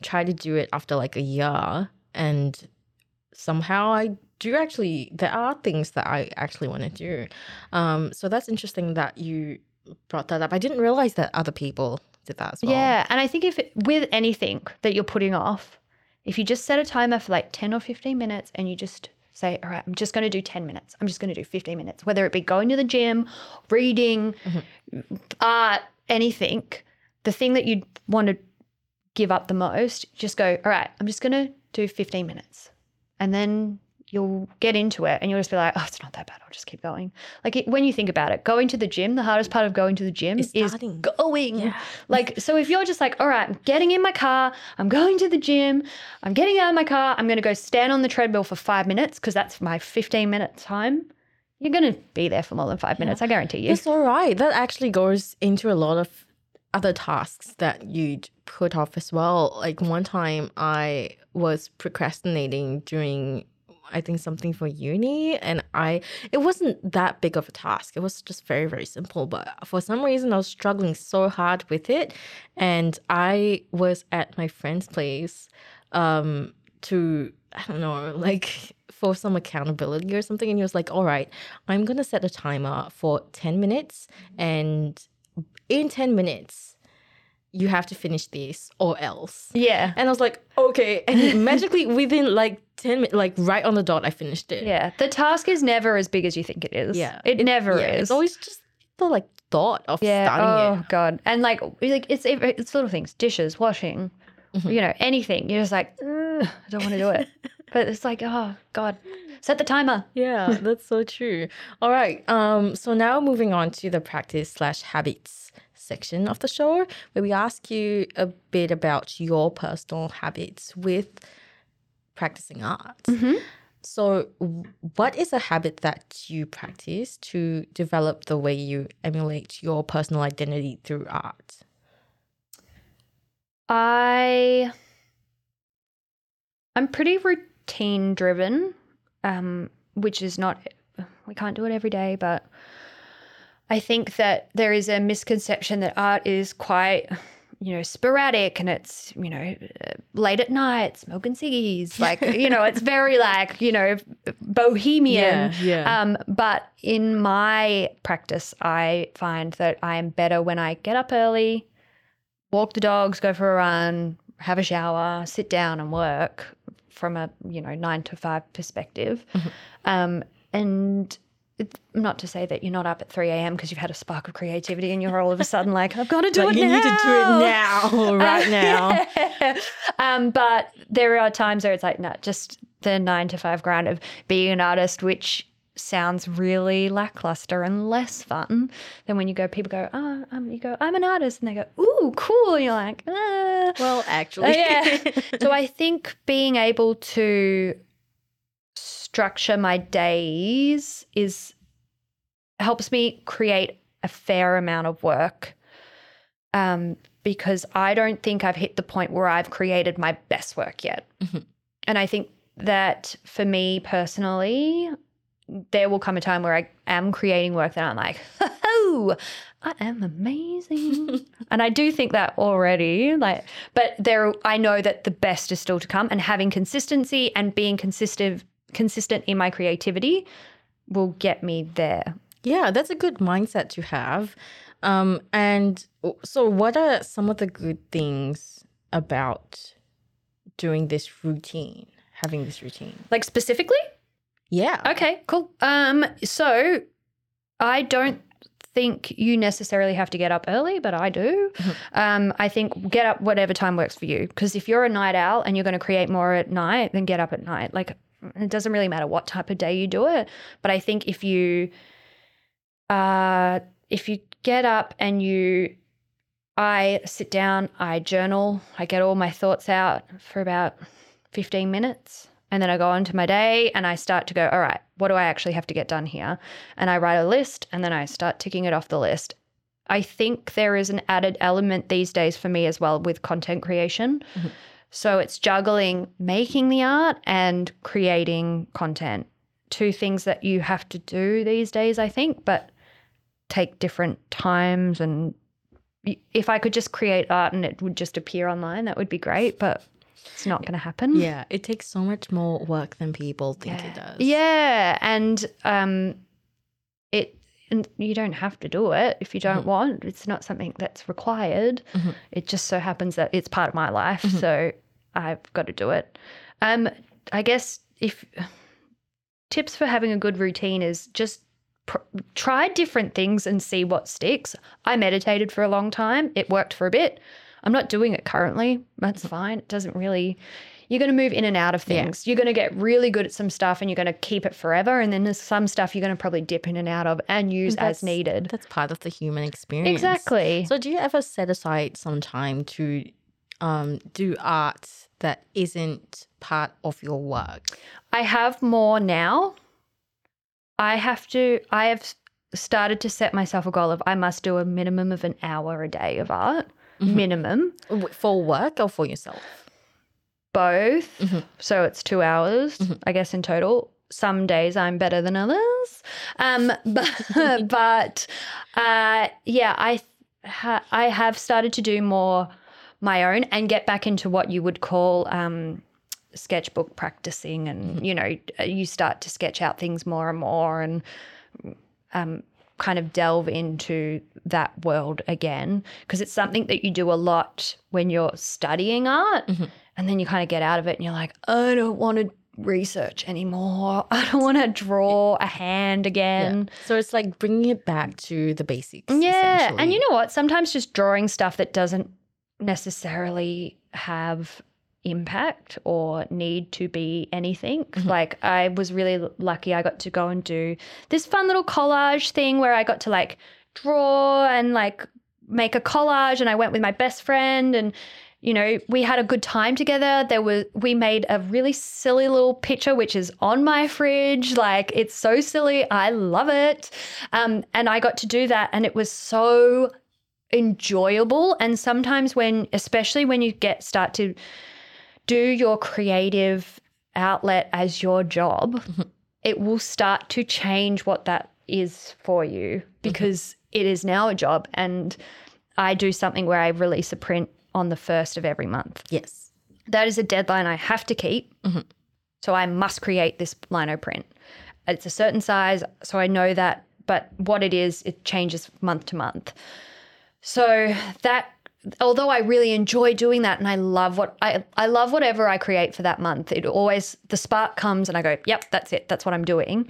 try to do it after like a year, and somehow I do actually, there are things that I actually want to do. Um, so that's interesting that you brought that up. I didn't realize that other people did that as well. Yeah, and I think if it, with anything that you're putting off, if you just set a timer for like 10 or 15 minutes and you just say, all right, I'm just going to do 10 minutes. I'm just going to do 15 minutes, whether it be going to the gym, reading, mm-hmm. art, anything, the thing that you want to give up the most, just go, all right, I'm just going to do 15 minutes. And then you'll get into it and you'll just be like, oh, it's not that bad. I'll just keep going. Like it, when you think about it, going to the gym, the hardest part of going to the gym Is is starting. going. Yeah. [laughs] Like, so if you're just like, all right, I'm getting in my car, I'm going to the gym, I'm getting out of my car, I'm going to go stand on the treadmill for five minutes because that's my 15 minute time. You're going to be there for more than five minutes, I guarantee you. It's all right. That actually goes into a lot of other tasks that you'd put off as well. Like one time I was procrastinating doing I think something for uni and I it wasn't that big of a task. It was just very very simple, but for some reason I was struggling so hard with it and I was at my friend's place um to I don't know, like [laughs] for some accountability or something and he was like, "All right, I'm going to set a timer for 10 minutes and in 10 minutes you have to finish this or else." Yeah. And I was like, "Okay." And magically [laughs] within like 10 minutes like right on the dot I finished it. Yeah. The task is never as big as you think it is. Yeah. It, never Yeah, is. It's always just the like thought of yeah. starting oh it. Oh God. And like, like it's it's little things, dishes, washing, Mm-hmm. you know, anything. You're just like, I don't want to do it. [laughs] but it's like, oh god, set the timer. Yeah, that's so true. All right. Um, so now moving on to the practice slash habits section of the show, where we ask you a bit about your personal habits with practicing art. So, what is a habit that you practice to develop the way you emulate your personal identity through art? I I'm pretty routine driven, um, which is not we can't do it every day, but I think that there is a misconception that art is quite you know sporadic and it's you know uh, late at night smoking ciggies [laughs] like you know it's very like you know bohemian yeah. um, but in my practice, I find that I am better when I get up early, walk the dogs, go for a run, have a shower, sit down and work from a you know nine to five perspective. Um, and it's not to say that you're not up at 3 a.m. because you've had a spark of creativity and you're all of a sudden like, I've got to do Like, it you now. need to do it now, right [laughs] now. um, but there are times where it's like, no, just the nine to five grind of being an artist, which sounds really lackluster and less fun than when you go, people go, oh, um, you go, I'm an artist. And they go, ooh, cool. And you're like, ah. Well, Uh, actually, yeah. [laughs] so I think being able to structure my days is helps me create a fair amount of work. Um, because I don't think I've hit the point where I've created my best work yet. And I think that for me personally, there will come a time where I am creating work that I'm like, oh, I am amazing. [laughs] and I do think that already. Like, but there I know that the best is still to come and having consistency and being consistent consistent in my creativity will get me there. Yeah, that's a good mindset to have. Um, and so, what are some of the good things about doing this routine, having this routine? Like specifically? Yeah. Okay, cool. Um, so I don't think you necessarily have to get up early, but I do. Um, I think get up whatever time works for you. Because if you're a night owl and you're going to create more at night, then get up at night. Like it doesn't really matter what type of day you do it. But I think if you, uh, if you get up and you, I sit down, I journal, I get all my thoughts out for about 15 minutes. And then I go on to my day and I start to go, all right, what do I actually have to get done here? And I write a list and then I start ticking it off the list. I think there is an added element these days for me as well with content creation. So it's juggling making the art and creating content. Two things that you have to do these days, I think, but take different times. And if I could just create art and it would just appear online, that would be great. But it's not going to happen. Yeah, it takes so much more work than people think it does. Yeah, and um, it and you don't have to do it if you don't Mm-hmm. want. It's not something that's required. Mhm. It just so happens that it's part of my life, so I've got to do it. Um, I guess if tips for having a good routine is just pr- try different things and see what sticks. I meditated for a long time. It worked for a bit. I'm not doing it currently. That's fine. It doesn't really. You're going to move in and out of Yeah. things. You're going to get really good at some stuff and you're going to keep it forever. And then there's some stuff you're going to probably dip in and out of and use That's- as needed. That's part of the human experience. Exactly. So, do you ever set aside some time to um, do art that isn't part of your work? I have more now. I have to, I have started to set myself a goal of I must do a minimum of an hour a day of art. Minimum. For work or for yourself? Both. Mhm. So it's two hours, I guess, in total. Some days I'm better than others. Um, [laughs] but [laughs] but uh, yeah, I ha- I have started to do more my own and get back into what you would call um, sketchbook practicing, and you know, you start to sketch out things more and more, and um, kind of delve into that world again because it's something that you do a lot when you're studying art and then you kind of get out of it and you're like I don't want to research anymore. [laughs] I don't want to draw [laughs] a hand again. So, it's like bringing it back to the basics. yeah and you know what? Sometimes just drawing stuff that doesn't necessarily have impact or need to be anything. Mm-hmm. Like I was really lucky I got to go and do this fun little collage thing where I got to like draw and like make a collage and I went with my best friend and you know we had a good time together. There was we made a really silly little picture which is on my fridge. Like it's so silly. I love it. Um, and i got to do that and it was so enjoyable. And sometimes when especially when you get start to do your creative outlet as your job it will start to change what that is for you because it is now a job. And i do something where i release a print on the first of every month Yes. that is a deadline I have to keep. Mm-hmm. So I must create this lino print. It's a certain size, so I know that, but what it is, it changes month to month. So that although I really enjoy doing that and I love what I I love whatever I create for that month. It always the spark comes and I go, "Yep, that's it. That's what I'm doing."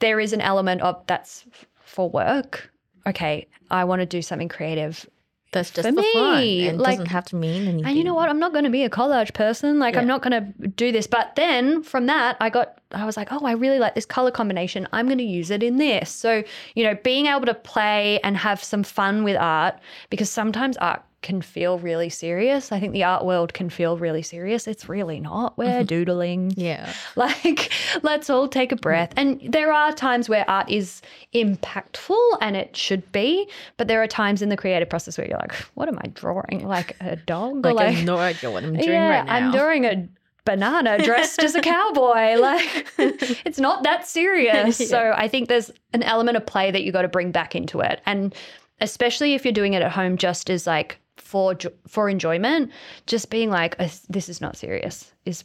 There is an element of that's for work. Okay, I want to do something creative That's just For for, fun. me, and like- doesn't have to mean anything. And you know what? I'm not going to be a collage person. Like, I'm not going to do this. But then from that, I got, I was like, oh, I really like this color combination. I'm going to use it in this. So, you know, being able to play and have some fun with art, because sometimes art can feel really serious. I think the art world can feel really serious. It's really not. We're mm-hmm. doodling. Yeah. [laughs] Like, let's all take a breath. And there are times where art is impactful and it should be, but there are times in the creative process where you're like, what am I drawing? Like a [laughs] dog? Or Like, I have no idea what I'm doing yeah, right now. I'm drawing a banana dressed as a [laughs] cowboy. Like, it's not that serious. Yeah. So I think there's an element of play that you got to bring back into it. And especially if you're doing it at home just as like for for enjoyment, just being like, "Uh, this is not serious is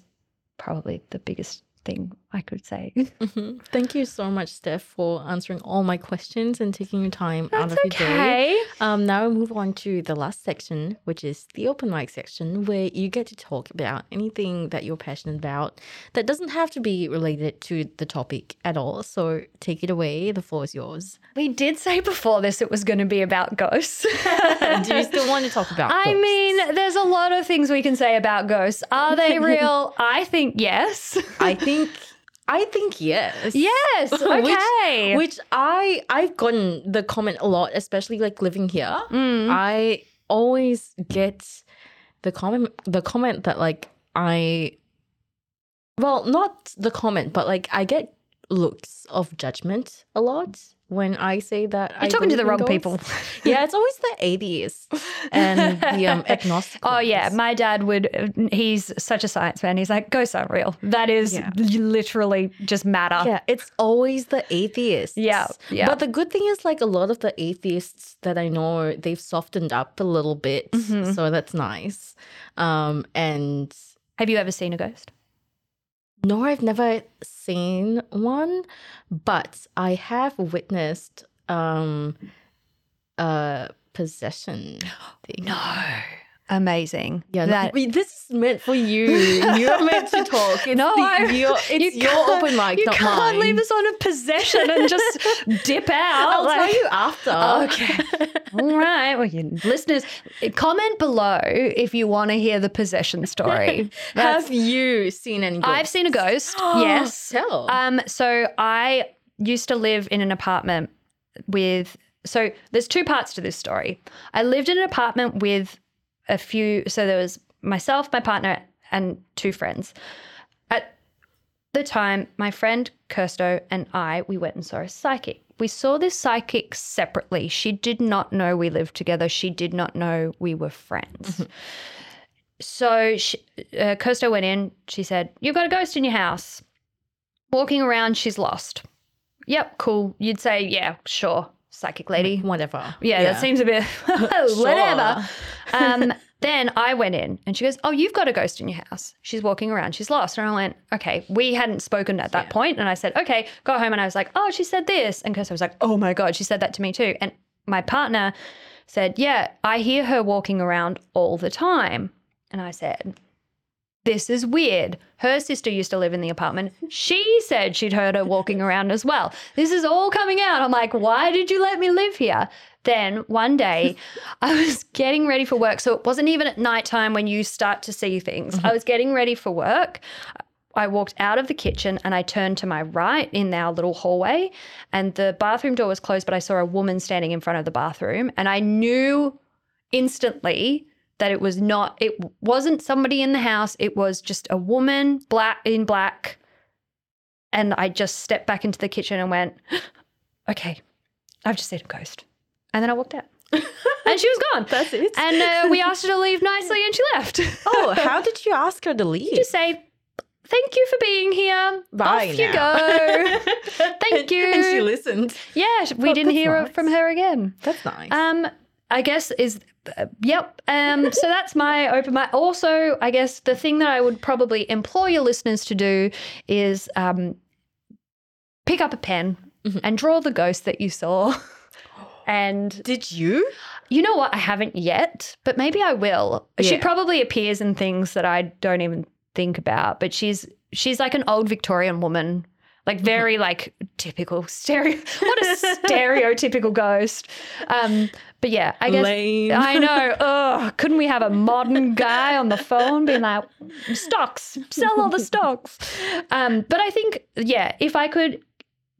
probably the biggest thing I could say. [laughs] Mhm. Thank you so much, Steph, for answering all my questions and taking your time out That's of your day. okay. Um, now we move on to the last section, which is the open mic section, where you get to talk about anything that you're passionate about that doesn't have to be related to the topic at all. So take it away. The floor is yours. We did say before this it was going to be about ghosts. [laughs] Do you still want to talk about? Ghosts? [laughs] I ghosts? mean, there's a lot of things we can say about ghosts. Are they real? I think yes. I think, I think yes. yes. [laughs] Okay. Which, which I I've gotten the comment a lot, especially like living here. Mm. I always get the comment the comment that like I well, not the comment, but like I get looks of judgment a lot when I say that You're I talking to the wrong people. [laughs] yeah, it's always the atheists and the um, [laughs] agnostic. Oh yeah, my dad would. He's such a science fan. He's like, ghosts aren't real. That is Yeah. literally just matter. Yeah, it's always the atheists. Yeah, yeah. But the good thing is, like, a lot of the atheists that I know, they've softened up a little bit. Mhm. So that's nice. Um, and Have you ever seen a ghost? No, I've never seen one, but I have witnessed um, a possession thing. No. Amazing. Yeah, That- this is meant for you. [laughs] You're meant to talk. It's No, the- I- your, it's you your open mic, You not can't mine. leave us on a possession and just [laughs] dip out. I'll like- tell you after. [laughs] Okay. All right. Well, you listeners, comment below if you want to hear the possession story. Have you seen any ghosts? I've seen a ghost. [gasps] yes. Tell. Um. So I used to live in an apartment with. So there's two parts to this story. I lived in an apartment with a few. So there was myself, my partner, and two friends. At the time, my friend Kirsto and I, we went and saw a psychic. We saw this psychic separately. She did not know we lived together. She did not know we were friends. So she, uh, Kirsto went in. She said, You've got a ghost in your house. Walking around, she's lost. Yep, cool. You'd say, Yeah, sure, psychic lady. Whatever. Yeah, that seems a bit [laughs] whatever. Um, [laughs] then I went in and she goes, Oh, you've got a ghost in your house. She's walking around. She's lost. And I went, Okay. We hadn't spoken at that Yeah. point. And I said, Okay, go home. And I was like, Oh, she said this. And Kirsten was like, Oh my God, she said that to me too. And my partner said, Yeah, I hear her walking around all the time. And I said, this is weird. Her sister used to live in the apartment. She said she'd heard her walking around as well. This is all coming out. I'm like, why did you let me live here? Then one day [laughs] I was getting ready for work. So it wasn't even at nighttime when you start to see things. I was getting ready for work. I walked out of the kitchen and I turned to my right in our little hallway, and the bathroom door was closed, but I saw a woman standing in front of the bathroom. And I knew instantly that it was not it wasn't somebody in the house it was just a woman black in black and i just stepped back into the kitchen and went [gasps] okay i've just seen a ghost and then i walked out [laughs] and she was gone That's it. and uh, we asked her to leave nicely and she left [laughs] oh, how did you ask her to leave? You just say thank you for being here Bye off you go [laughs] thank you And she listened. yeah we Oh, didn't hear nice. from her again That's nice. um, I guess is uh, yep. Um, so that's my open mic. Also, I guess the thing that I would probably implore your listeners to do is um, pick up a pen Mhm. and draw the ghost that you saw. And did you? you know what? I haven't yet, but maybe I will. She probably appears in things that I don't even think about. But she's she's like an old Victorian woman. Like very like typical stereo. What a stereotypical ghost. Um, but yeah, I guess Lame. I know. [laughs] Oh, couldn't we have a modern guy on the phone being like, stocks, sell all the stocks? Um, but I think, yeah, if I could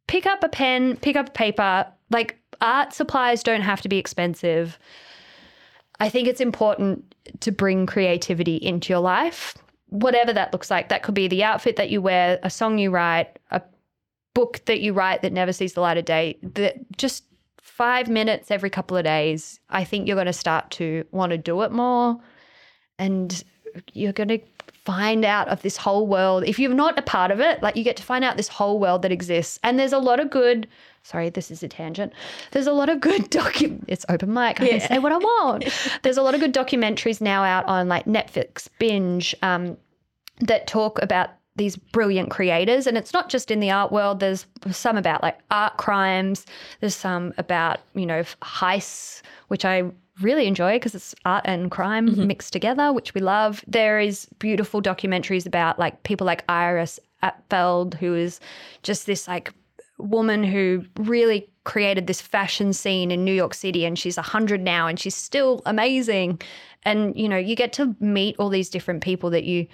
pick up a pen, pick up paper, like art supplies don't have to be expensive. I think it's important to bring creativity into your life, whatever that looks like. That could be the outfit that you wear, a song you write, a book that you write that never sees the light of day. That just five minutes every couple of days, I think you're going to start to want to do it more. And you're going to find out of this whole world. If you're not a part of it, like you get to find out this whole world that exists. And there's a lot of good, sorry, this is a tangent. There's a lot of good [laughs] docu it's open mic. I can say what I want. [laughs] there's a lot of good documentaries now out on like Netflix, binge, um, that talk about these brilliant creators and it's not just in the art world there's some about like art crimes there's some about you know heists which i really enjoy because it's art and crime Mm-hmm. mixed together which we love there is beautiful documentaries about like people like Iris Apfel, who is just this like woman who really created this fashion scene in New York City and she's 100 now and she's still amazing and you know you get to meet all these different people that you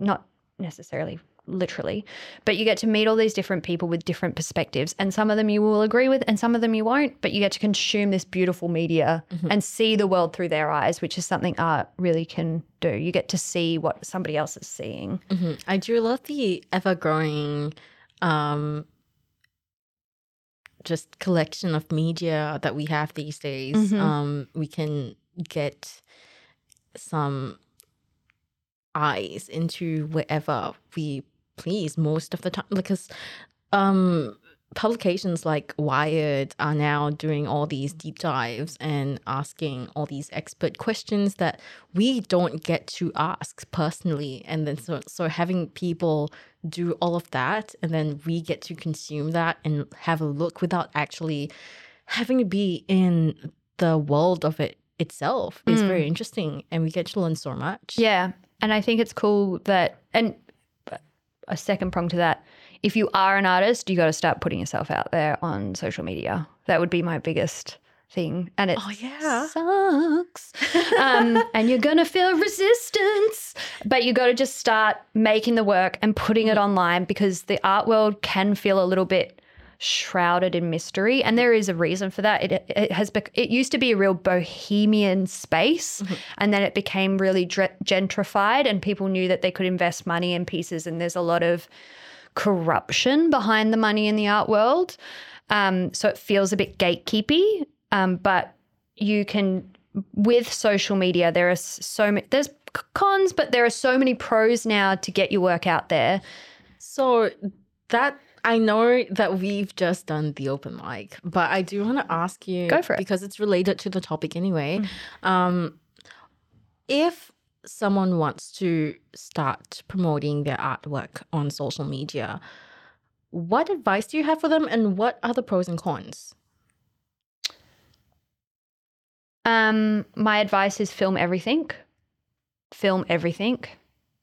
not necessarily literally but you get to meet all these different people with different perspectives and some of them you will agree with and some of them you won't but you get to consume this beautiful media and see the world through their eyes which is something art really can do you get to see what somebody else is seeing Mhm. I do love the ever growing um just collection of media that we have these days. Mhm. Um we can get some eyes into wherever we please most of the time because um publications like Wired are now doing all these deep dives and asking all these expert questions that we don't get to ask personally and then so so having people do all of that and then we get to consume that and have a look without actually having to be in the world of it itself is very interesting and we get to learn so much Yeah. And I think it's cool that, and a second prong to that, if you are an artist, you got to start putting yourself out there on social media. That would be my biggest thing. And it Oh, yeah. sucks. [laughs] um, and you're going to feel resistance, but you got to just start making the work and putting it online because the art world can feel a little bit shrouded in mystery and there is a reason for that. It, it has bec- it used to be a real bohemian space and then it became really dre- gentrified and people knew that they could invest money in pieces and there's a lot of corruption behind the money in the art world. Um, so it feels a bit gatekeepy um, but you can with social media there are so many there's cons but there are so many pros now to get your work out there. So that I know that we've just done the open mic, but I do want to ask you Go for it. because it's related to the topic anyway. Um, if someone wants to start promoting their artwork on social media, what advice do you have for them, and what are the pros and cons? Um, my advice is film everything. Film everything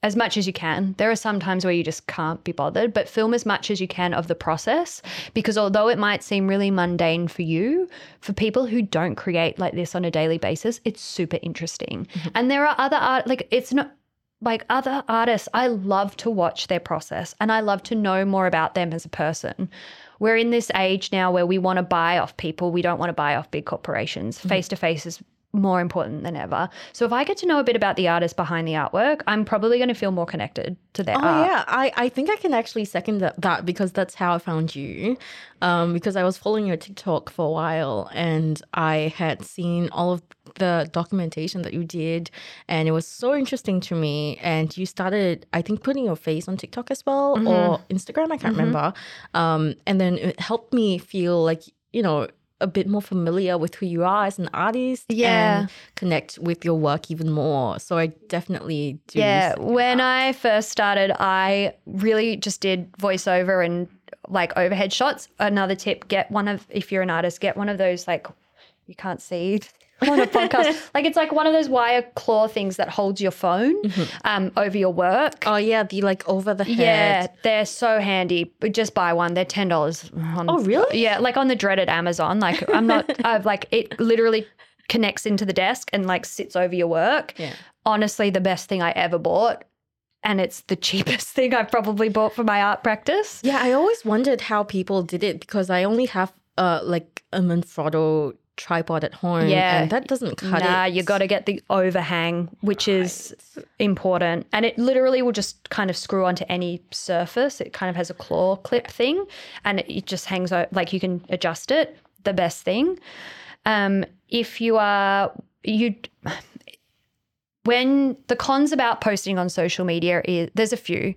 as much as you can. There are some times where you just can't be bothered, but film as much as you can of the process because although it might seem really mundane for you, for people who don't create like this on a daily basis, it's super interesting. Mm-hmm. And there are other art like it's not like other artists, I love to watch their process and I love to know more about them as a person. We're in this age now where we want to buy off people. We don't want to buy off big corporations. Face to face is more important than ever. So if I get to know a bit about the artist behind the artwork, I'm probably going to feel more connected to their Oh art. yeah, I, I think I can actually second that, that because that's how I found you. Um, because I was following your TikTok for a while and I had seen all of the documentation that you did and it was so interesting to me. And you started, I think, putting your face on TikTok as well or Instagram, I can't remember. Um, and then it helped me feel like, you know, a bit more familiar with who you are as an artist Yeah. and connect with your work even more. So I definitely do. Yeah, when. I first started, I really just did voiceover and like overhead shots. Another tip: get one of if you're an artist, get one of those like you can't see [laughs] on a podcast. like it's like one of those wire claw things that holds your phone um, over your work. Oh yeah, the like over the head. Yeah, they're so handy. But just buy one. They're ten dollars. Oh, really? Yeah, like on the dreaded Amazon. Like I'm not. [laughs] I've like it literally connects into the desk and like sits over your work. Yeah. Honestly, the best thing I ever bought, and it's the [laughs] cheapest thing I've probably bought for my art practice. Yeah, I always wondered how people did it because I only have uh like a Manfrotto tripod at home. Yeah. And that doesn't cut nah, it. you got to get the overhang, which is important. And it literally will just kind of screw onto any surface. It kind of has a claw clip thing and it, it just hangs out, like you can adjust it. The best thing. Um, if you are, you, when the cons about posting on social media is there's a few.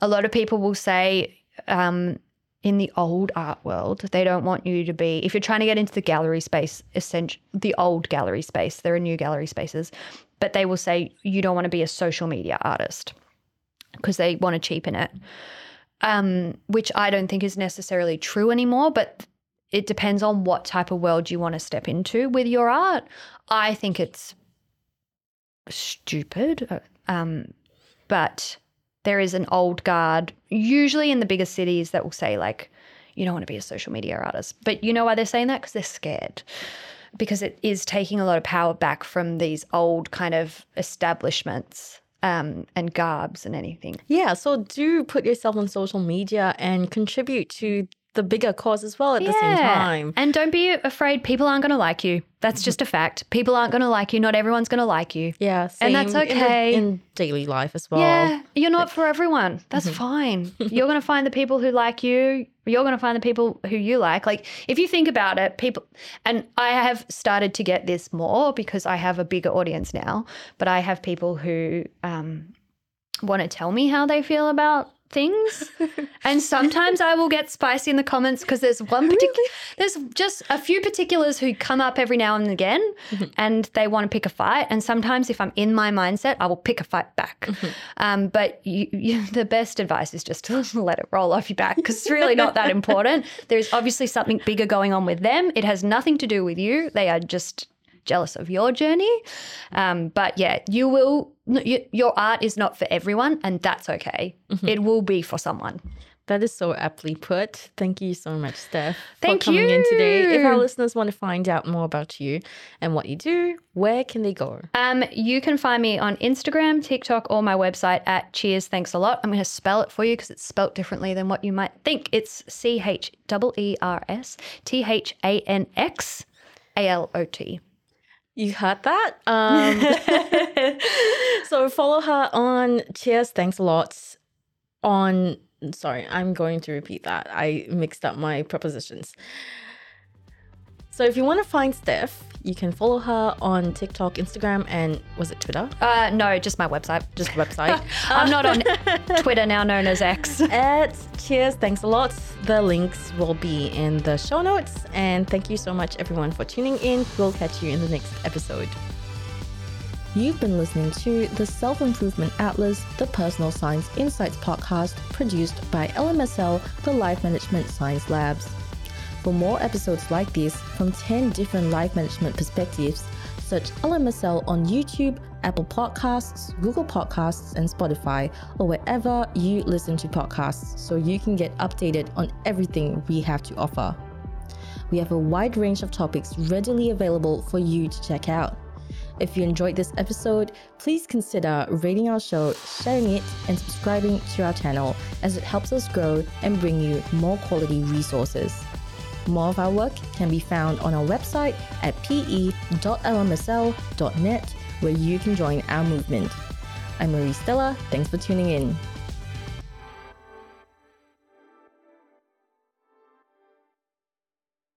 A lot of people will say, um, in the old art world, they don't want you to be, if you're trying to get into the gallery space, essentially the old gallery space, there are new gallery spaces, but they will say you don't want to be a social media artist because they want to cheapen it, um, which I don't think is necessarily true anymore, but it depends on what type of world you want to step into with your art. I think it's stupid, uh, um, but there is an old guard, usually in the bigger cities, that will say, like, you don't want to be a social media artist. But you know why they're saying that? Because they're scared. Because it is taking a lot of power back from these old kind of establishments um, and garbs and anything. Yeah, so do put yourself on social media and contribute to the bigger cause as well at the same time. And don't be afraid people aren't going to like you. That's just a fact. People aren't going to like you. Not everyone's going to like you. Yeah, And that's same in the- okay. in, daily life as well. Yeah, you're not for everyone. That's fine. [laughs] You're going to find the people who like you. You're going to find the people who you like. Like, if you think about it, people, and I have started to get this more because I have a bigger audience now, but I have people who um, want to tell me how they feel about things. [laughs] and sometimes I will get spicy in the comments because there's one particular, there's just a few particulars who come up every now and again and they want to pick a fight. And sometimes if I'm in my mindset, I will pick a fight back. Um, but you, you, [laughs] the best advice is just to [laughs] let it roll off your back because it's really not that important. There's obviously something bigger going on with them. It has nothing to do with you. They are just jealous of your journey. Um, but yeah, you will, y your art is not for everyone, and that's okay. It will be for someone. That is so aptly put. Thank you so much, Steph, Thank for coming in today. If our listeners want to find out more about you and what you do, where can they go? Um, you can find me on Instagram, TikTok, or my website at Cheers. Thanks a lot. I'm going to spell it for you because it's spelt differently than what you might think. It's C H E E R S T H A N X A L O T. You heard that? Um, [laughs] so follow her on Cheers. Thanks a lot. On sorry, I'm going to repeat that. I mixed up my prepositions. So if you want to find Steph, you can follow her on TikTok, Instagram, and was it Twitter? Uh, no, just my website. [laughs] Just website. [laughs] I'm not on [laughs] Twitter now, known as X. at Cheers. Thanks a lot. The links will be in the show notes. And thank you so much, everyone, for tuning in. We'll catch you in the next episode. You've been listening to the Self Improvement Atlas, the Personal Science Insights podcast produced by LMSL, the Life Management Science Labs. For more episodes like this from 10 different life management perspectives, search LMSL on YouTube, Apple Podcasts, Google Podcasts, and Spotify, or wherever you listen to podcasts so you can get updated on everything we have to offer. We have a wide range of topics readily available for you to check out. If you enjoyed this episode, please consider rating our show, sharing it, and subscribing to our channel as it helps us grow and bring you more quality resources. More of our work can be found on our website at ps.lmsl.net, where you can join our movement. I'm Marie Stella. Thanks for tuning in.